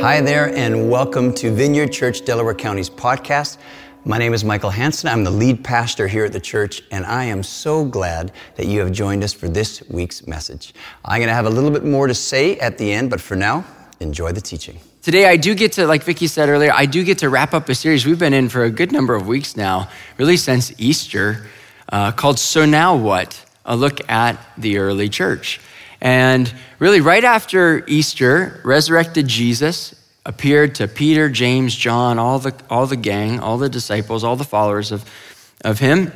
Hi there, and welcome to Vineyard Church Delaware County's podcast. My name is Michael Hanson. I'm the lead pastor here at the church, and I am so glad that you have joined us for this week's message. I'm going to have a little bit more to say at the end, but for now, enjoy the teaching. Today, I do get to, like Vicki said earlier, I do get to wrap up a series we've been in for a good number of weeks now, really since Easter, uh, called So Now What? A look at the early church. And really, right after Easter, resurrected Jesus appeared to Peter, James, John, all the, all the gang, all the disciples, all the followers of, of him,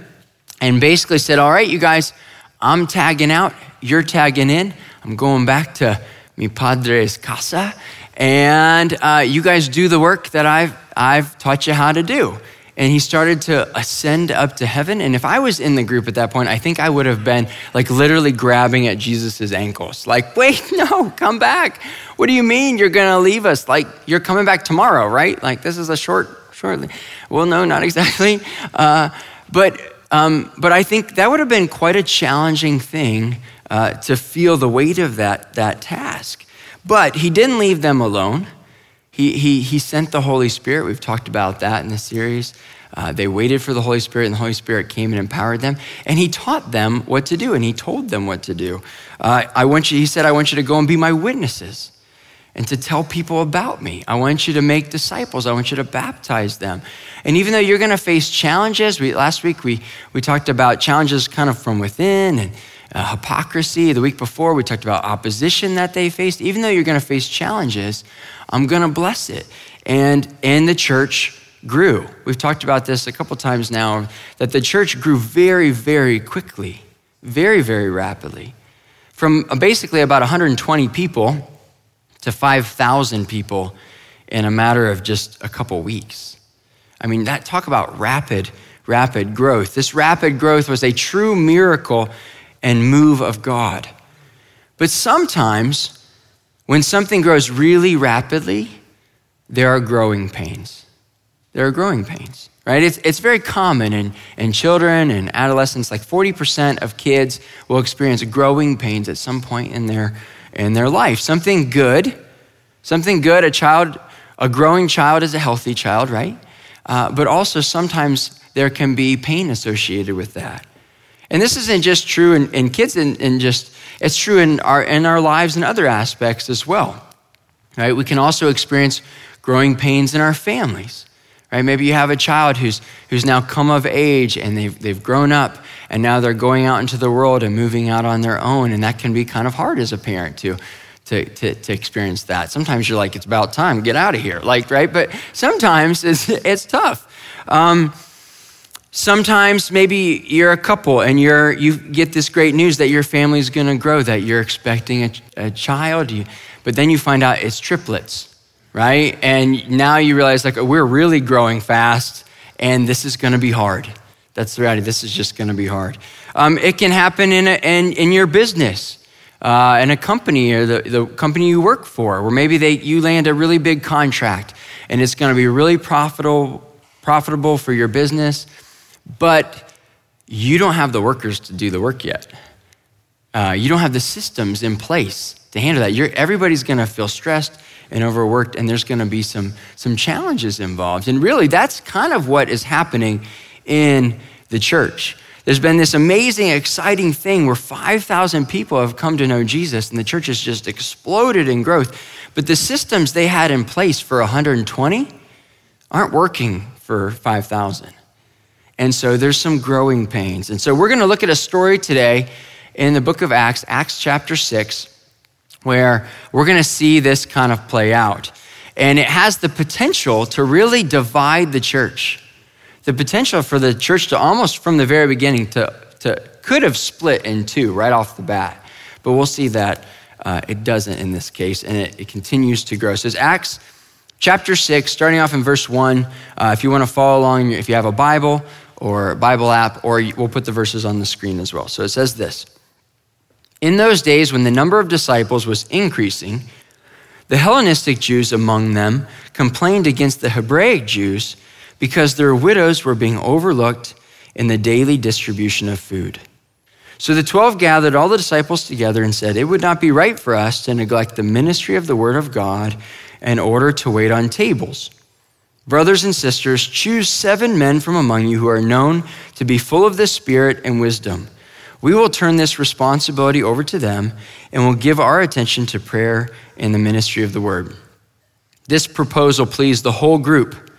and basically said, All right, you guys, I'm tagging out, you're tagging in. I'm going back to mi padre's casa, and uh, you guys do the work that I've, I've taught you how to do and he started to ascend up to heaven. And if I was in the group at that point, I think I would have been like literally grabbing at Jesus' ankles. Like, wait, no, come back. What do you mean you're going to leave us? Like, you're coming back tomorrow, right? Like, this is a short, shortly. Well, no, not exactly. Uh, but, um, but I think that would have been quite a challenging thing uh, to feel the weight of that, that task. But he didn't leave them alone. He, he, he sent the Holy Spirit. We've talked about that in the series. Uh, they waited for the Holy Spirit, and the Holy Spirit came and empowered them. And He taught them what to do, and He told them what to do. Uh, I want you, he said, I want you to go and be my witnesses and to tell people about me. I want you to make disciples. I want you to baptize them. And even though you're going to face challenges, we, last week we, we talked about challenges kind of from within and uh, hypocrisy. The week before, we talked about opposition that they faced. Even though you're going to face challenges, I'm going to bless it. And, and the church grew. We've talked about this a couple times now that the church grew very, very quickly, very, very rapidly. From basically about 120 people to 5,000 people in a matter of just a couple weeks. I mean, that talk about rapid, rapid growth. This rapid growth was a true miracle and move of God. But sometimes, when something grows really rapidly, there are growing pains. There are growing pains, right? It's, it's very common in, in children and adolescents. Like 40% of kids will experience growing pains at some point in their, in their life. Something good, something good, a child, a growing child is a healthy child, right? Uh, but also sometimes there can be pain associated with that. And this isn't just true in, in kids, and, just it's true in our in our lives and other aspects as well. Right? We can also experience growing pains in our families. Right? Maybe you have a child who's who's now come of age and they've they've grown up and now they're going out into the world and moving out on their own, and that can be kind of hard as a parent to to, to, to, experience that. Sometimes you're like, it's about time, get out of here. Like, right? But sometimes it's, it's tough. Um, Sometimes maybe you're a couple and you're, you get this great news that your family's going to grow, that you're expecting a, a child, you, but then you find out it's triplets, right? And now you realize, like, we're really growing fast and this is going to be hard. That's the reality. This is just going to be hard. Um, it can happen in, a, in, in your business, uh, in a company or the, the company you work for, where maybe they, you land a really big contract and it's going to be really profitable, profitable for your business but you don't have the workers to do the work yet. Uh, you don't have the systems in place to handle that. You're, everybody's going to feel stressed and overworked, and there's going to be some, some challenges involved. And really, that's kind of what is happening in the church. There's been this amazing, exciting thing where 5,000 people have come to know Jesus, and the church has just exploded in growth. But the systems they had in place for 120 aren't working for 5,000. And so there's some growing pains. And so we're going to look at a story today in the book of Acts, Acts chapter 6, where we're going to see this kind of play out. And it has the potential to really divide the church. The potential for the church to almost from the very beginning to, to could have split in two right off the bat. But we'll see that uh, it doesn't in this case, and it, it continues to grow. So it's Acts chapter 6, starting off in verse 1. Uh, if you want to follow along, if you have a Bible, or Bible app, or we'll put the verses on the screen as well. So it says this In those days, when the number of disciples was increasing, the Hellenistic Jews among them complained against the Hebraic Jews because their widows were being overlooked in the daily distribution of food. So the twelve gathered all the disciples together and said, It would not be right for us to neglect the ministry of the word of God in order to wait on tables. Brothers and sisters, choose seven men from among you who are known to be full of the Spirit and wisdom. We will turn this responsibility over to them and will give our attention to prayer and the ministry of the word. This proposal pleased the whole group.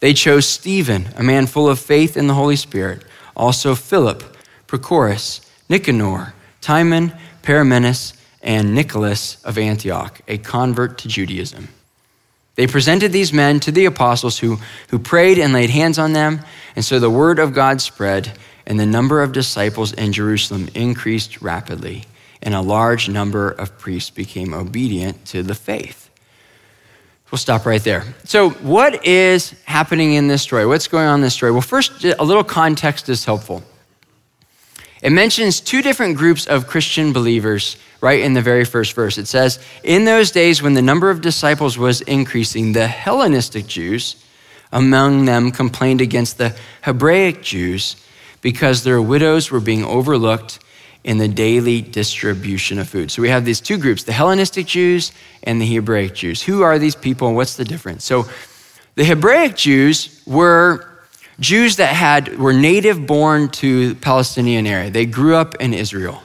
They chose Stephen, a man full of faith in the Holy Spirit, also Philip, Prochorus, Nicanor, Timon, Paramenes, and Nicholas of Antioch, a convert to Judaism. They presented these men to the apostles who, who prayed and laid hands on them. And so the word of God spread, and the number of disciples in Jerusalem increased rapidly, and a large number of priests became obedient to the faith. We'll stop right there. So, what is happening in this story? What's going on in this story? Well, first, a little context is helpful. It mentions two different groups of Christian believers right in the very first verse. It says, In those days when the number of disciples was increasing, the Hellenistic Jews among them complained against the Hebraic Jews because their widows were being overlooked in the daily distribution of food. So we have these two groups, the Hellenistic Jews and the Hebraic Jews. Who are these people and what's the difference? So the Hebraic Jews were Jews that had were native born to Palestinian area. They grew up in Israel.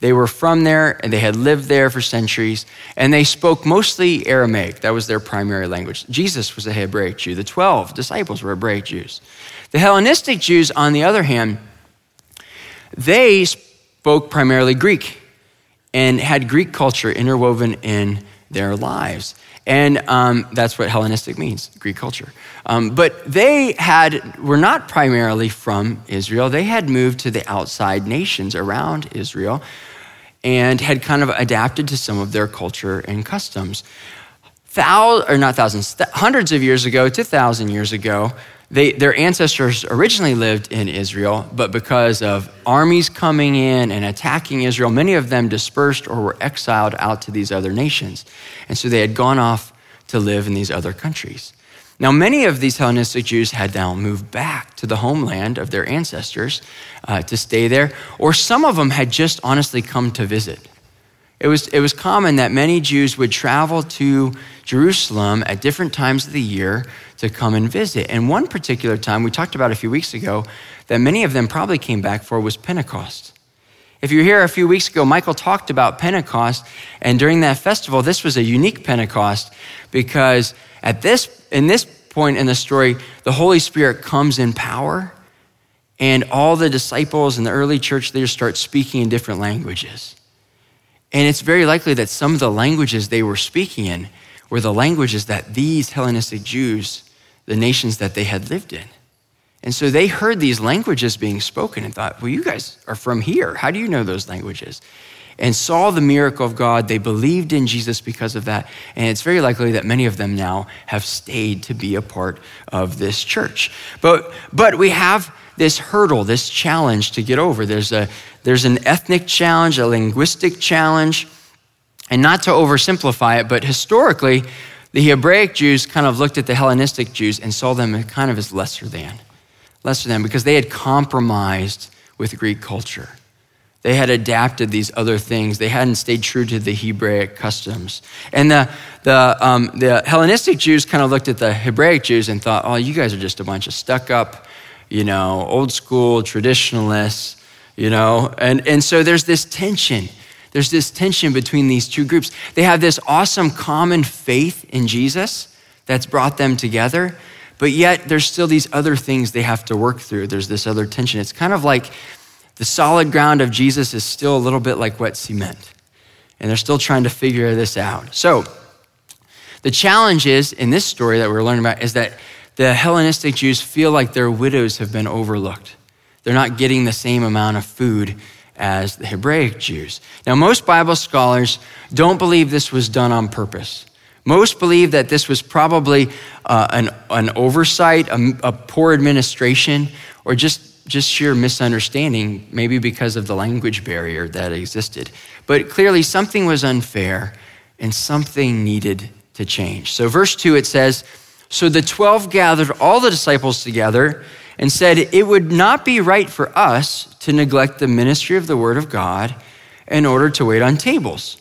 They were from there and they had lived there for centuries and they spoke mostly Aramaic. That was their primary language. Jesus was a Hebraic Jew. The 12 disciples were Hebraic Jews. The Hellenistic Jews, on the other hand, they spoke primarily Greek and had Greek culture interwoven in their lives. And um, that's what Hellenistic means, Greek culture. Um, but they had, were not primarily from Israel. They had moved to the outside nations around Israel and had kind of adapted to some of their culture and customs. Thousands, or not thousands, th- hundreds of years ago to thousand years ago, they, their ancestors originally lived in Israel, but because of armies coming in and attacking Israel, many of them dispersed or were exiled out to these other nations. And so they had gone off to live in these other countries. Now, many of these Hellenistic Jews had now moved back to the homeland of their ancestors uh, to stay there, or some of them had just honestly come to visit. It was, it was common that many Jews would travel to Jerusalem at different times of the year to come and visit. And one particular time we talked about a few weeks ago that many of them probably came back for was Pentecost. If you were here a few weeks ago, Michael talked about Pentecost, and during that festival, this was a unique Pentecost because at this, in this point in the story, the Holy Spirit comes in power, and all the disciples and the early church leaders start speaking in different languages. And it's very likely that some of the languages they were speaking in were the languages that these Hellenistic Jews, the nations that they had lived in. And so they heard these languages being spoken and thought, well, you guys are from here. How do you know those languages? And saw the miracle of God. They believed in Jesus because of that. And it's very likely that many of them now have stayed to be a part of this church. But, but we have this hurdle, this challenge to get over. There's, a, there's an ethnic challenge, a linguistic challenge. And not to oversimplify it, but historically, the Hebraic Jews kind of looked at the Hellenistic Jews and saw them kind of as lesser than, lesser than, because they had compromised with Greek culture. They had adapted these other things. They hadn't stayed true to the Hebraic customs. And the, the, um, the Hellenistic Jews kind of looked at the Hebraic Jews and thought, oh, you guys are just a bunch of stuck up, you know, old school traditionalists, you know. And, and so there's this tension there's this tension between these two groups. They have this awesome common faith in Jesus that's brought them together, but yet there's still these other things they have to work through. There's this other tension. It's kind of like the solid ground of Jesus is still a little bit like wet cement, and they're still trying to figure this out. So, the challenge is in this story that we're learning about is that the Hellenistic Jews feel like their widows have been overlooked. They're not getting the same amount of food as the Hebraic Jews. Now, most Bible scholars don't believe this was done on purpose. Most believe that this was probably uh, an, an oversight, a, a poor administration, or just, just sheer misunderstanding, maybe because of the language barrier that existed. But clearly, something was unfair and something needed to change. So, verse 2, it says, So the 12 gathered all the disciples together and said, It would not be right for us to neglect the ministry of the Word of God in order to wait on tables.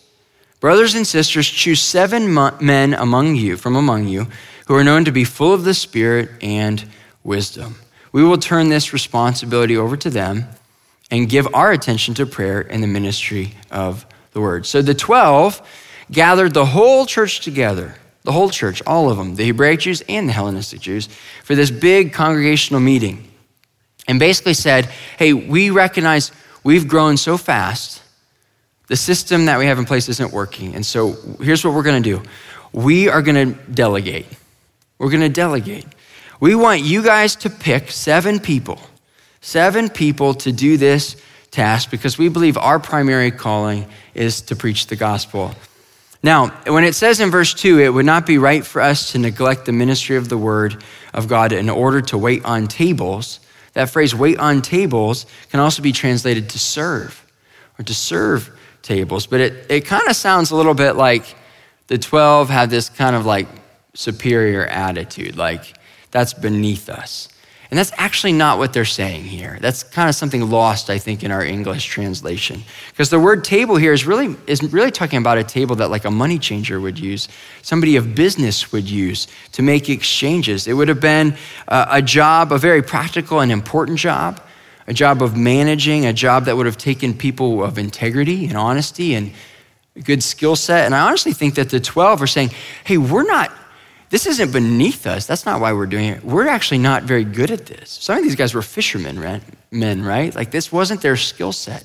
Brothers and sisters, choose seven men among you, from among you, who are known to be full of the Spirit and wisdom. We will turn this responsibility over to them and give our attention to prayer and the ministry of the word. So the 12 gathered the whole church together, the whole church, all of them, the Hebraic Jews and the Hellenistic Jews, for this big congregational meeting. And basically said, hey, we recognize we've grown so fast the system that we have in place isn't working. And so here's what we're going to do we are going to delegate. We're going to delegate. We want you guys to pick seven people, seven people to do this task because we believe our primary calling is to preach the gospel. Now, when it says in verse 2, it would not be right for us to neglect the ministry of the word of God in order to wait on tables. That phrase, wait on tables, can also be translated to serve or to serve tables, but it, it kind of sounds a little bit like the 12 have this kind of like superior attitude, like that's beneath us. And that's actually not what they're saying here. That's kind of something lost, I think, in our English translation. Because the word table here is really, is really talking about a table that like a money changer would use, somebody of business would use to make exchanges. It would have been a, a job, a very practical and important job a job of managing, a job that would have taken people of integrity and honesty and a good skill set. And I honestly think that the 12 are saying, hey, we're not, this isn't beneath us. That's not why we're doing it. We're actually not very good at this. Some of these guys were fishermen, right? men, right? Like this wasn't their skill set.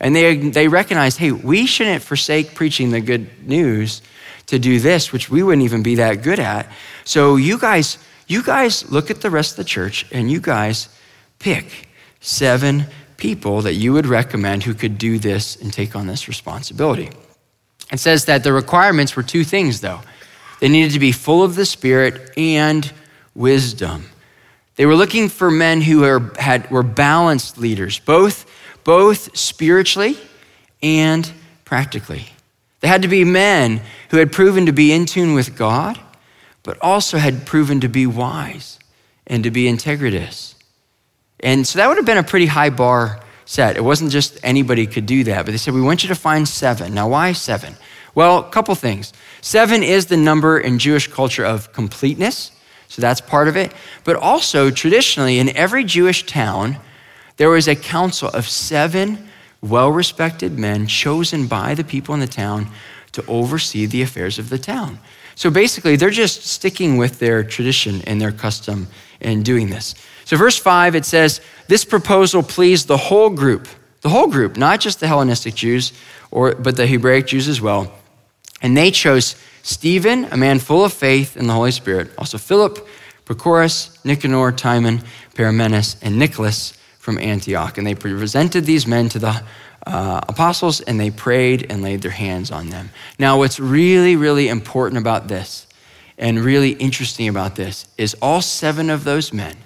And they, they recognized, hey, we shouldn't forsake preaching the good news to do this, which we wouldn't even be that good at. So you guys, you guys look at the rest of the church and you guys pick seven people that you would recommend who could do this and take on this responsibility. It says that the requirements were two things, though. They needed to be full of the Spirit and wisdom. They were looking for men who were, had, were balanced leaders, both, both spiritually and practically. They had to be men who had proven to be in tune with God, but also had proven to be wise and to be integritous. And so that would have been a pretty high bar set. It wasn't just anybody could do that, but they said, We want you to find seven. Now, why seven? Well, a couple things. Seven is the number in Jewish culture of completeness, so that's part of it. But also, traditionally, in every Jewish town, there was a council of seven well respected men chosen by the people in the town to oversee the affairs of the town. So basically, they're just sticking with their tradition and their custom in doing this. So, verse 5, it says, This proposal pleased the whole group, the whole group, not just the Hellenistic Jews, or, but the Hebraic Jews as well. And they chose Stephen, a man full of faith in the Holy Spirit, also Philip, Prochorus, Nicanor, Timon, Paramenes, and Nicholas from Antioch. And they presented these men to the uh, apostles and they prayed and laid their hands on them. Now, what's really, really important about this and really interesting about this is all seven of those men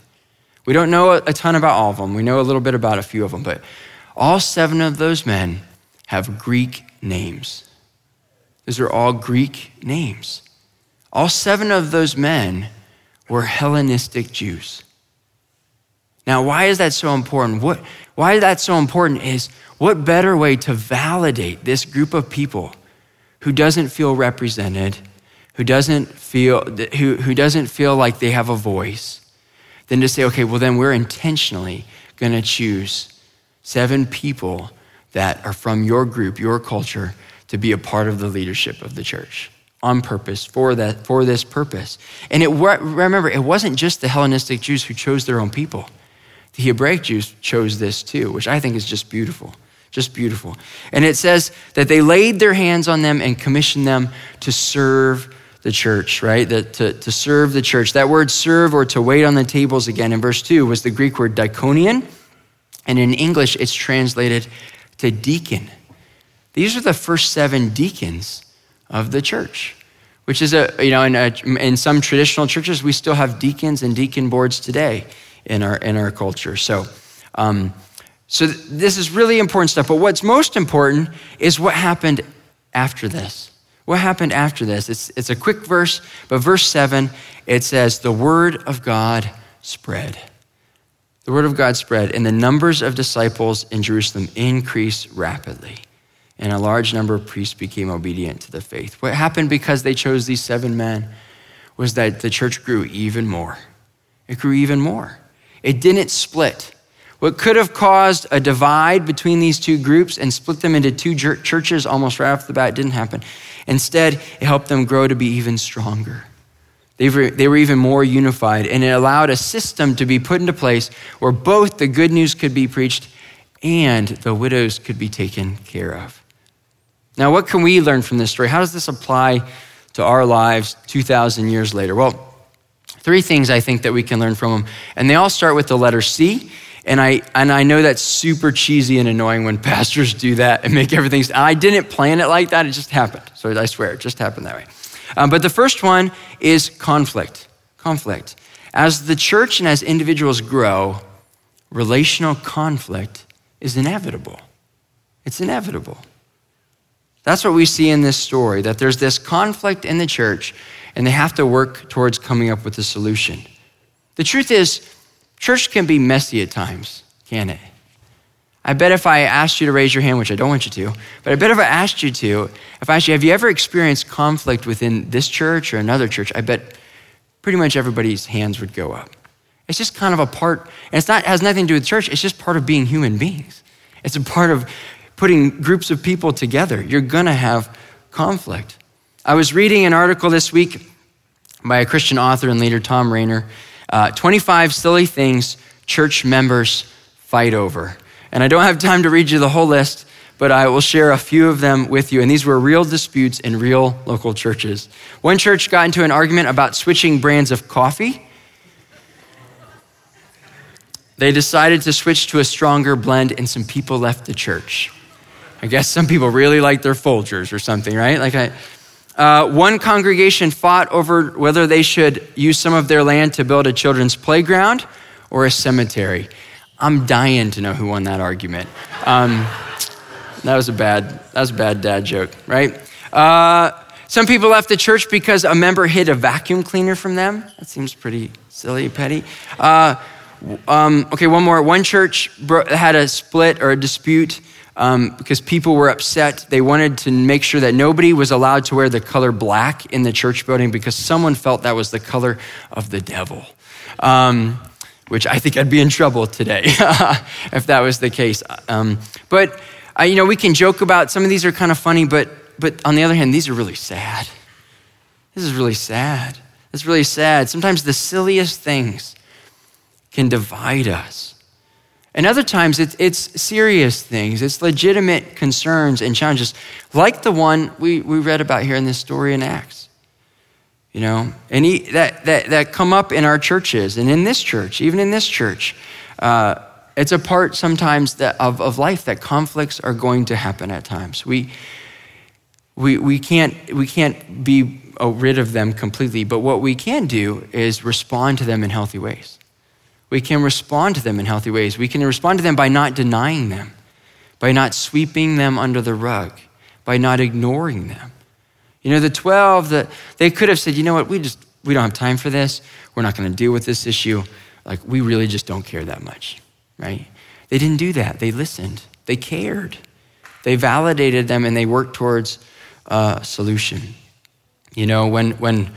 we don't know a ton about all of them. We know a little bit about a few of them, but all seven of those men have Greek names. Those are all Greek names. All seven of those men were Hellenistic Jews. Now, why is that so important? What, why is that so important is what better way to validate this group of people who doesn't feel represented, who doesn't feel, who, who doesn't feel like they have a voice, than to say, okay, well, then we're intentionally going to choose seven people that are from your group, your culture, to be a part of the leadership of the church on purpose for that for this purpose. And it remember, it wasn't just the Hellenistic Jews who chose their own people. The Hebraic Jews chose this too, which I think is just beautiful. Just beautiful. And it says that they laid their hands on them and commissioned them to serve the church, right? That to, to serve the church. That word serve or to wait on the tables again in verse 2 was the Greek word diakonion. And in English, it's translated to deacon. These are the first seven deacons of the church, which is a, you know, in, a, in some traditional churches, we still have deacons and deacon boards today in our, in our culture. So, um, so this is really important stuff. But what's most important is what happened after this. What happened after this? It's, it's a quick verse, but verse 7, it says, The word of God spread. The word of God spread, and the numbers of disciples in Jerusalem increased rapidly. And a large number of priests became obedient to the faith. What happened because they chose these seven men was that the church grew even more. It grew even more. It didn't split. What could have caused a divide between these two groups and split them into two churches almost right off the bat didn't happen. Instead, it helped them grow to be even stronger. They were, they were even more unified, and it allowed a system to be put into place where both the good news could be preached and the widows could be taken care of. Now, what can we learn from this story? How does this apply to our lives 2,000 years later? Well, three things I think that we can learn from them. And they all start with the letter C. And I, and I know that's super cheesy and annoying when pastors do that and make everything. I didn't plan it like that, it just happened. So I swear, it just happened that way. Um, but the first one is conflict. Conflict. As the church and as individuals grow, relational conflict is inevitable. It's inevitable. That's what we see in this story that there's this conflict in the church, and they have to work towards coming up with a solution. The truth is, church can be messy at times, can it? I bet if I asked you to raise your hand, which I don't want you to, but I bet if I asked you to, if I asked you, have you ever experienced conflict within this church or another church? I bet pretty much everybody's hands would go up. It's just kind of a part, and it's not has nothing to do with church, it's just part of being human beings. It's a part of putting groups of people together. You're going to have conflict. I was reading an article this week by a Christian author and leader, Tom Rainer uh, 25 silly things church members fight over. And I don't have time to read you the whole list, but I will share a few of them with you. And these were real disputes in real local churches. One church got into an argument about switching brands of coffee. They decided to switch to a stronger blend, and some people left the church. I guess some people really like their Folgers or something, right? Like I, uh, one congregation fought over whether they should use some of their land to build a children's playground or a cemetery. I'm dying to know who won that argument. Um, that was a bad, that was a bad dad joke, right? Uh, some people left the church because a member hid a vacuum cleaner from them. That seems pretty silly, petty. Uh, um, okay, one more. One church had a split or a dispute um, because people were upset. They wanted to make sure that nobody was allowed to wear the color black in the church building because someone felt that was the color of the devil. Um, which I think I'd be in trouble today if that was the case. Um, but you know, we can joke about some of these are kind of funny, but but on the other hand, these are really sad. This is really sad. It's really sad. Sometimes the silliest things can divide us. And other times it's, it's serious things, it's legitimate concerns and challenges, like the one we, we read about here in this story in Acts. You know, and he, that, that, that come up in our churches and in this church, even in this church. Uh, it's a part sometimes that, of, of life that conflicts are going to happen at times. We, we, we, can't, we can't be rid of them completely, but what we can do is respond to them in healthy ways. We can respond to them in healthy ways. We can respond to them by not denying them, by not sweeping them under the rug, by not ignoring them. You know, the 12, the, they could have said, you know what, we just, we don't have time for this. We're not going to deal with this issue. Like, we really just don't care that much, right? They didn't do that. They listened, they cared, they validated them, and they worked towards a solution. You know, when, when,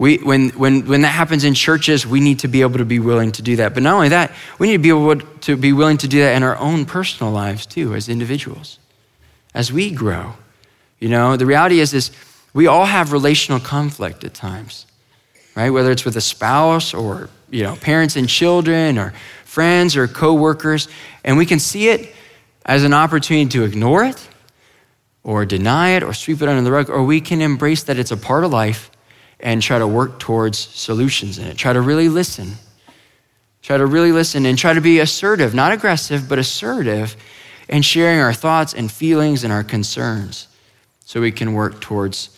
we, when, when, when that happens in churches, we need to be able to be willing to do that. But not only that, we need to be able to be willing to do that in our own personal lives too, as individuals, as we grow. You know, the reality is, is we all have relational conflict at times, right? Whether it's with a spouse or, you know, parents and children or friends or coworkers, and we can see it as an opportunity to ignore it or deny it or sweep it under the rug, or we can embrace that it's a part of life and try to work towards solutions in it. Try to really listen. Try to really listen and try to be assertive, not aggressive, but assertive in sharing our thoughts and feelings and our concerns so we can work towards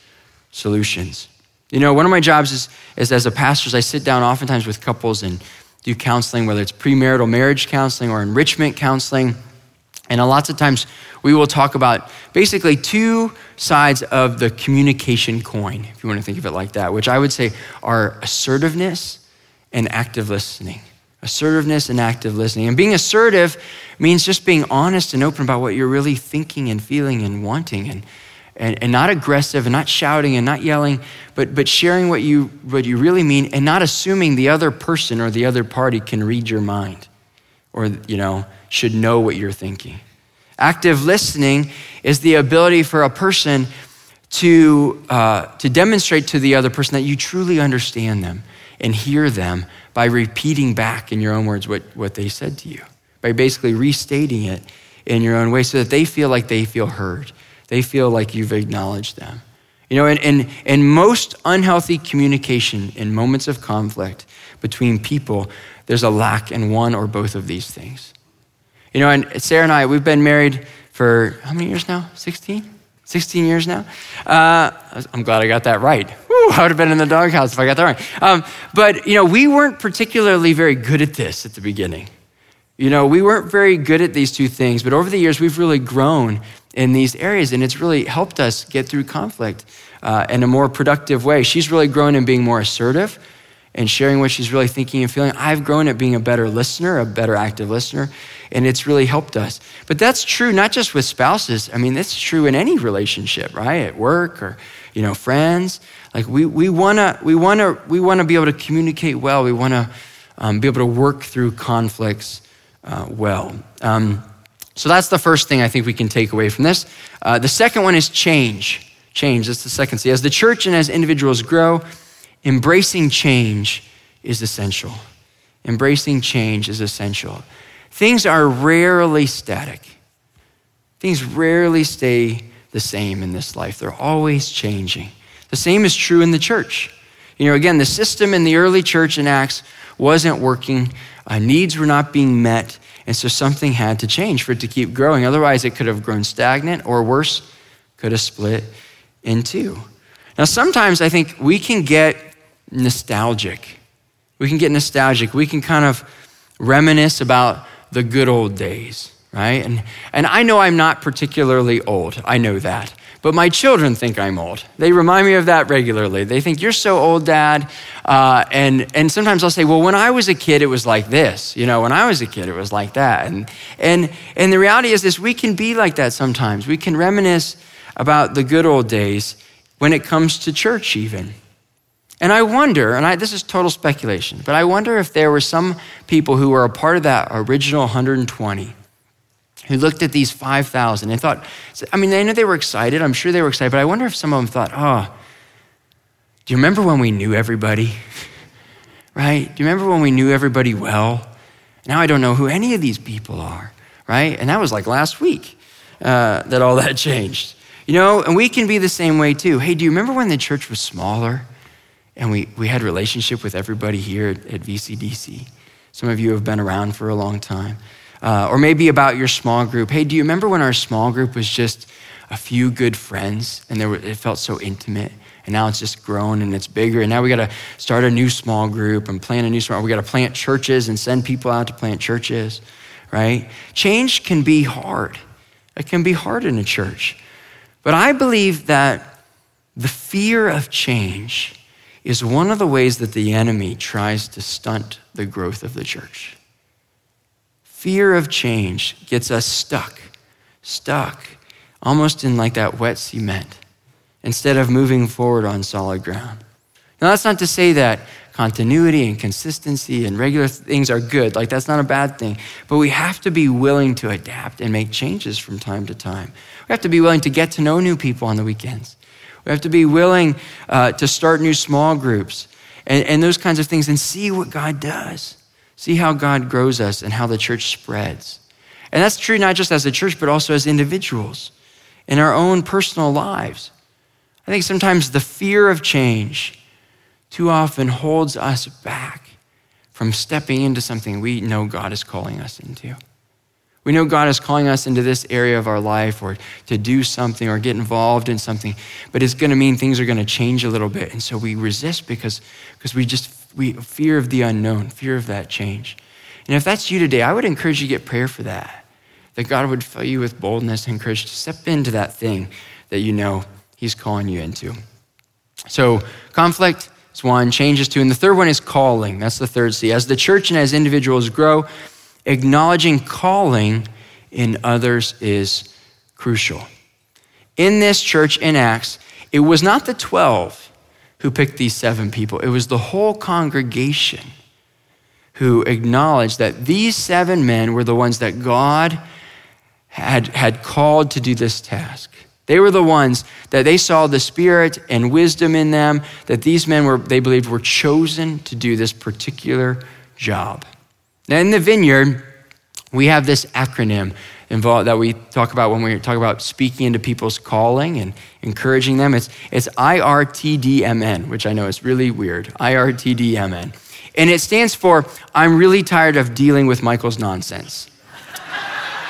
solutions. You know, one of my jobs is, is as a pastor, is I sit down oftentimes with couples and do counseling, whether it's premarital marriage counseling or enrichment counseling. And lots of times we will talk about basically two sides of the communication coin, if you want to think of it like that, which I would say are assertiveness and active listening. Assertiveness and active listening. And being assertive means just being honest and open about what you're really thinking and feeling and wanting and, and, and not aggressive and not shouting and not yelling, but, but sharing what you, what you really mean and not assuming the other person or the other party can read your mind or, you know, should know what you're thinking. Active listening is the ability for a person to, uh, to demonstrate to the other person that you truly understand them and hear them by repeating back in your own words what, what they said to you, by basically restating it in your own way so that they feel like they feel heard. They feel like you've acknowledged them. You know, in, in, in most unhealthy communication in moments of conflict between people, there's a lack in one or both of these things. You know, and Sarah and I, we've been married for how many years now? 16? 16 years now. Uh, I'm glad I got that right. Whew, I would have been in the doghouse if I got that right. Um, but, you know, we weren't particularly very good at this at the beginning. You know, we weren't very good at these two things, but over the years, we've really grown in these areas, and it's really helped us get through conflict uh, in a more productive way. She's really grown in being more assertive and sharing what she's really thinking and feeling. I've grown at being a better listener, a better active listener, and it's really helped us. But that's true not just with spouses. I mean, that's true in any relationship, right? At work or, you know, friends. Like we, we wanna, we wanna, we wanna be able to communicate well. We wanna um, be able to work through conflicts uh, well. Um, so that's the first thing I think we can take away from this. Uh, the second one is change. Change, that's the second C. As the church and as individuals grow, embracing change is essential. Embracing change is essential. Things are rarely static. Things rarely stay the same in this life. They're always changing. The same is true in the church. You know, again, the system in the early church in Acts wasn't working, uh, needs were not being met, and so something had to change for it to keep growing. Otherwise, it could have grown stagnant, or worse, could have split in two. Now, sometimes I think we can get nostalgic. We can get nostalgic. We can kind of reminisce about the good old days, right? And, and I know I'm not particularly old. I know that. But my children think I'm old. They remind me of that regularly. They think, You're so old, Dad. Uh, and, and sometimes I'll say, Well, when I was a kid, it was like this. You know, when I was a kid, it was like that. And, and, and the reality is this we can be like that sometimes. We can reminisce about the good old days when it comes to church, even. And I wonder, and I, this is total speculation, but I wonder if there were some people who were a part of that original 120 who looked at these 5,000 and thought, I mean, I know they were excited. I'm sure they were excited, but I wonder if some of them thought, oh, do you remember when we knew everybody? right? Do you remember when we knew everybody well? Now I don't know who any of these people are, right? And that was like last week uh, that all that changed. You know, and we can be the same way too. Hey, do you remember when the church was smaller? And we, we had relationship with everybody here at, at VCDC. Some of you have been around for a long time. Uh, or maybe about your small group. Hey, do you remember when our small group was just a few good friends and were, it felt so intimate? And now it's just grown and it's bigger. And now we got to start a new small group and plant a new small. We got to plant churches and send people out to plant churches, right? Change can be hard. It can be hard in a church. But I believe that the fear of change is one of the ways that the enemy tries to stunt the growth of the church. Fear of change gets us stuck, stuck, almost in like that wet cement, instead of moving forward on solid ground. Now, that's not to say that continuity and consistency and regular things are good. Like, that's not a bad thing. But we have to be willing to adapt and make changes from time to time. We have to be willing to get to know new people on the weekends. We have to be willing uh, to start new small groups and, and those kinds of things and see what God does. See how God grows us and how the church spreads. And that's true not just as a church, but also as individuals in our own personal lives. I think sometimes the fear of change too often holds us back from stepping into something we know God is calling us into. We know God is calling us into this area of our life or to do something or get involved in something, but it's going to mean things are going to change a little bit. And so we resist because, because we just, we fear of the unknown, fear of that change. And if that's you today, I would encourage you to get prayer for that, that God would fill you with boldness and courage to step into that thing that you know He's calling you into. So, conflict, is one, Changes two, and the third one is calling. That's the third C. As the church and as individuals grow, acknowledging calling in others is crucial. In this church in Acts, it was not the 12 who picked these seven people, it was the whole congregation who acknowledged that these seven men were the ones that God had, had called to do this task. They were the ones that they saw the spirit and wisdom in them, that these men were, they believed, were chosen to do this particular job. Now, in the vineyard, we have this acronym involved that we talk about when we talk about speaking into people's calling and encouraging them. It's, it's IRTDMN, which I know is really weird. IRTDMN. And it stands for I'm really tired of dealing with Michael's nonsense.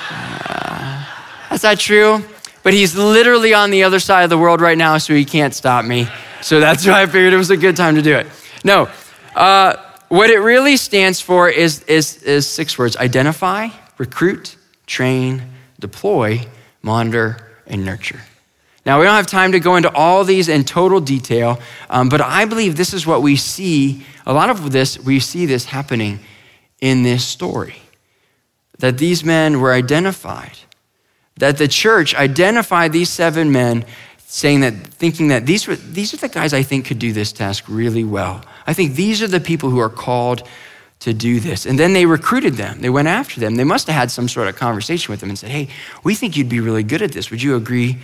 Uh, that's not true, but he's literally on the other side of the world right now, so he can't stop me. So that's why I figured it was a good time to do it. No, uh, what it really stands for is, is, is six words identify, recruit, train, deploy, monitor, and nurture. Now, we don't have time to go into all these in total detail, um, but I believe this is what we see. A lot of this, we see this happening in this story. That these men were identified, that the church identified these seven men, saying that, thinking that these, were, these are the guys I think could do this task really well. I think these are the people who are called to do this. And then they recruited them. They went after them. They must have had some sort of conversation with them and said, Hey, we think you'd be really good at this. Would you agree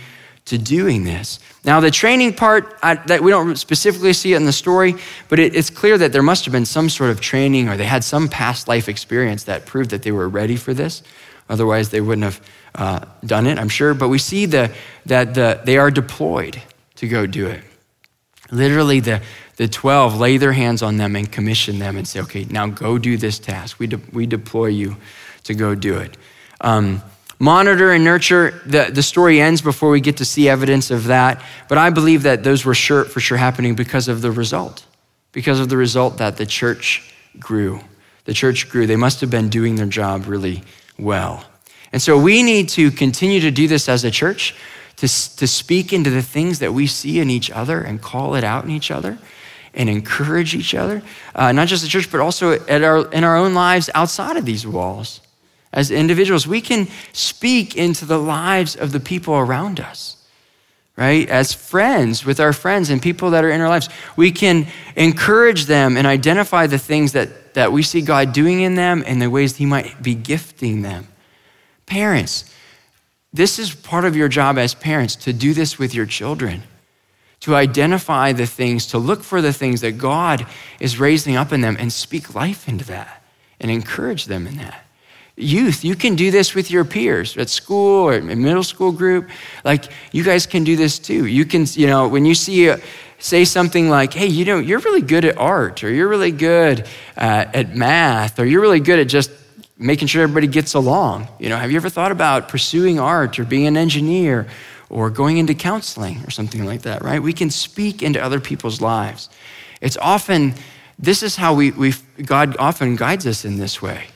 to doing this. Now, the training part, I, that we don't specifically see it in the story, but it, it's clear that there must have been some sort of training or they had some past life experience that proved that they were ready for this. Otherwise, they wouldn't have uh, done it, I'm sure. But we see the, that the, they are deployed to go do it. Literally, the, the 12 lay their hands on them and commission them and say, okay, now go do this task. We, de- we deploy you to go do it. Um, Monitor and nurture, the, the story ends before we get to see evidence of that. But I believe that those were sure, for sure happening because of the result, because of the result that the church grew. The church grew. They must have been doing their job really well. And so we need to continue to do this as a church, to, to speak into the things that we see in each other and call it out in each other and encourage each other, uh, not just the church, but also at our, in our own lives outside of these walls as individuals. We can speak into the lives of the people around us, right? As friends with our friends and people that are in our lives, we can encourage them and identify the things that, that we see God doing in them and the ways He might be gifting them. Parents, this is part of your job as parents to do this with your children. To identify the things, to look for the things that God is raising up in them and speak life into that and encourage them in that. Youth, you can do this with your peers at school or in middle school group. Like, you guys can do this too. You can, you know, when you see a, say something like, hey, you know, you're really good at art, or you're really good uh, at math, or you're really good at just making sure everybody gets along. You know, have you ever thought about pursuing art or being an engineer or going into counseling or something like that, right? We can speak into other people's lives. It's often, this is how we, we God often guides us in this way.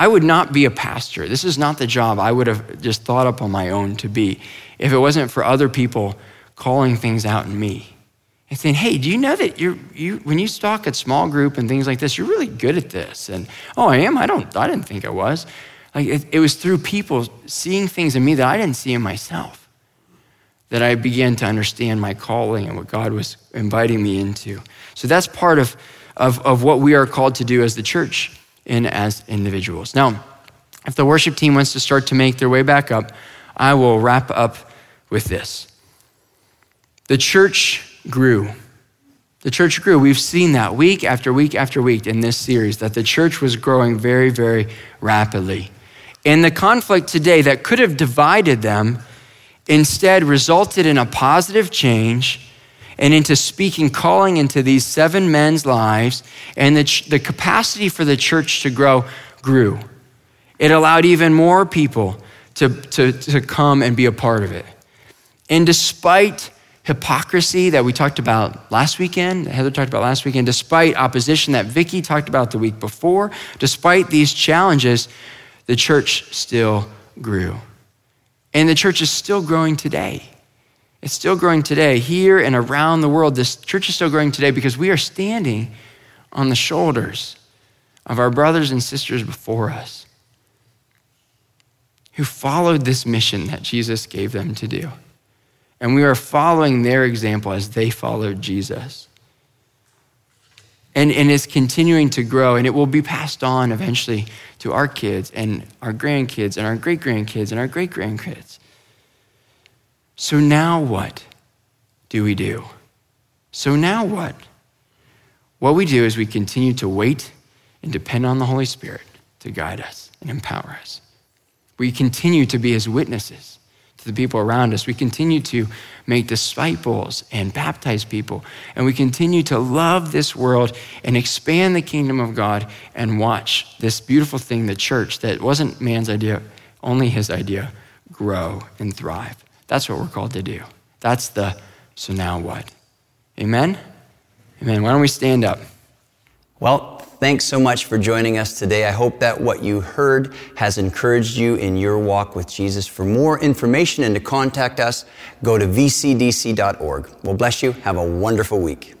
I would not be a pastor. This is not the job I would have just thought up on my own to be if it wasn't for other people calling things out in me and saying, hey, do you know that you're, you, when you talk at small group and things like this, you're really good at this? And, oh, I am? I, don't, I didn't think I was. Like, it, it was through people seeing things in me that I didn't see in myself that I began to understand my calling and what God was inviting me into. So that's part of, of, of what we are called to do as the church in as individuals. Now, if the worship team wants to start to make their way back up, I will wrap up with this. The church grew. The church grew. We've seen that week after week after week in this series that the church was growing very, very rapidly. And the conflict today that could have divided them instead resulted in a positive change and into speaking, calling into these seven men's lives, and the, the capacity for the church to grow grew. It allowed even more people to, to, to come and be a part of it. And despite hypocrisy that we talked about last weekend, Heather talked about last weekend, despite opposition that Vicky talked about the week before, despite these challenges, the church still grew. And the church is still growing today. It's still growing today. Here and around the world, this church is still growing today because we are standing on the shoulders of our brothers and sisters before us who followed this mission that Jesus gave them to do. And we are following their example as they followed Jesus. And, and it's continuing to grow, and it will be passed on eventually to our kids and our grandkids and our great grandkids and our great grandkids. So now what do we do? So now what? What we do is we continue to wait and depend on the Holy Spirit to guide us and empower us. We continue to be his witnesses to the people around us. We continue to make disciples and baptize people. And we continue to love this world and expand the kingdom of God and watch this beautiful thing, the church, that wasn't man's idea, only his idea, grow and thrive. That's what we're called to do. That's the so now what? Amen? Amen. Why don't we stand up? Well, thanks so much for joining us today. I hope that what you heard has encouraged you in your walk with Jesus. For more information and to contact us, go to vcdc.org. We'll bless you. Have a wonderful week.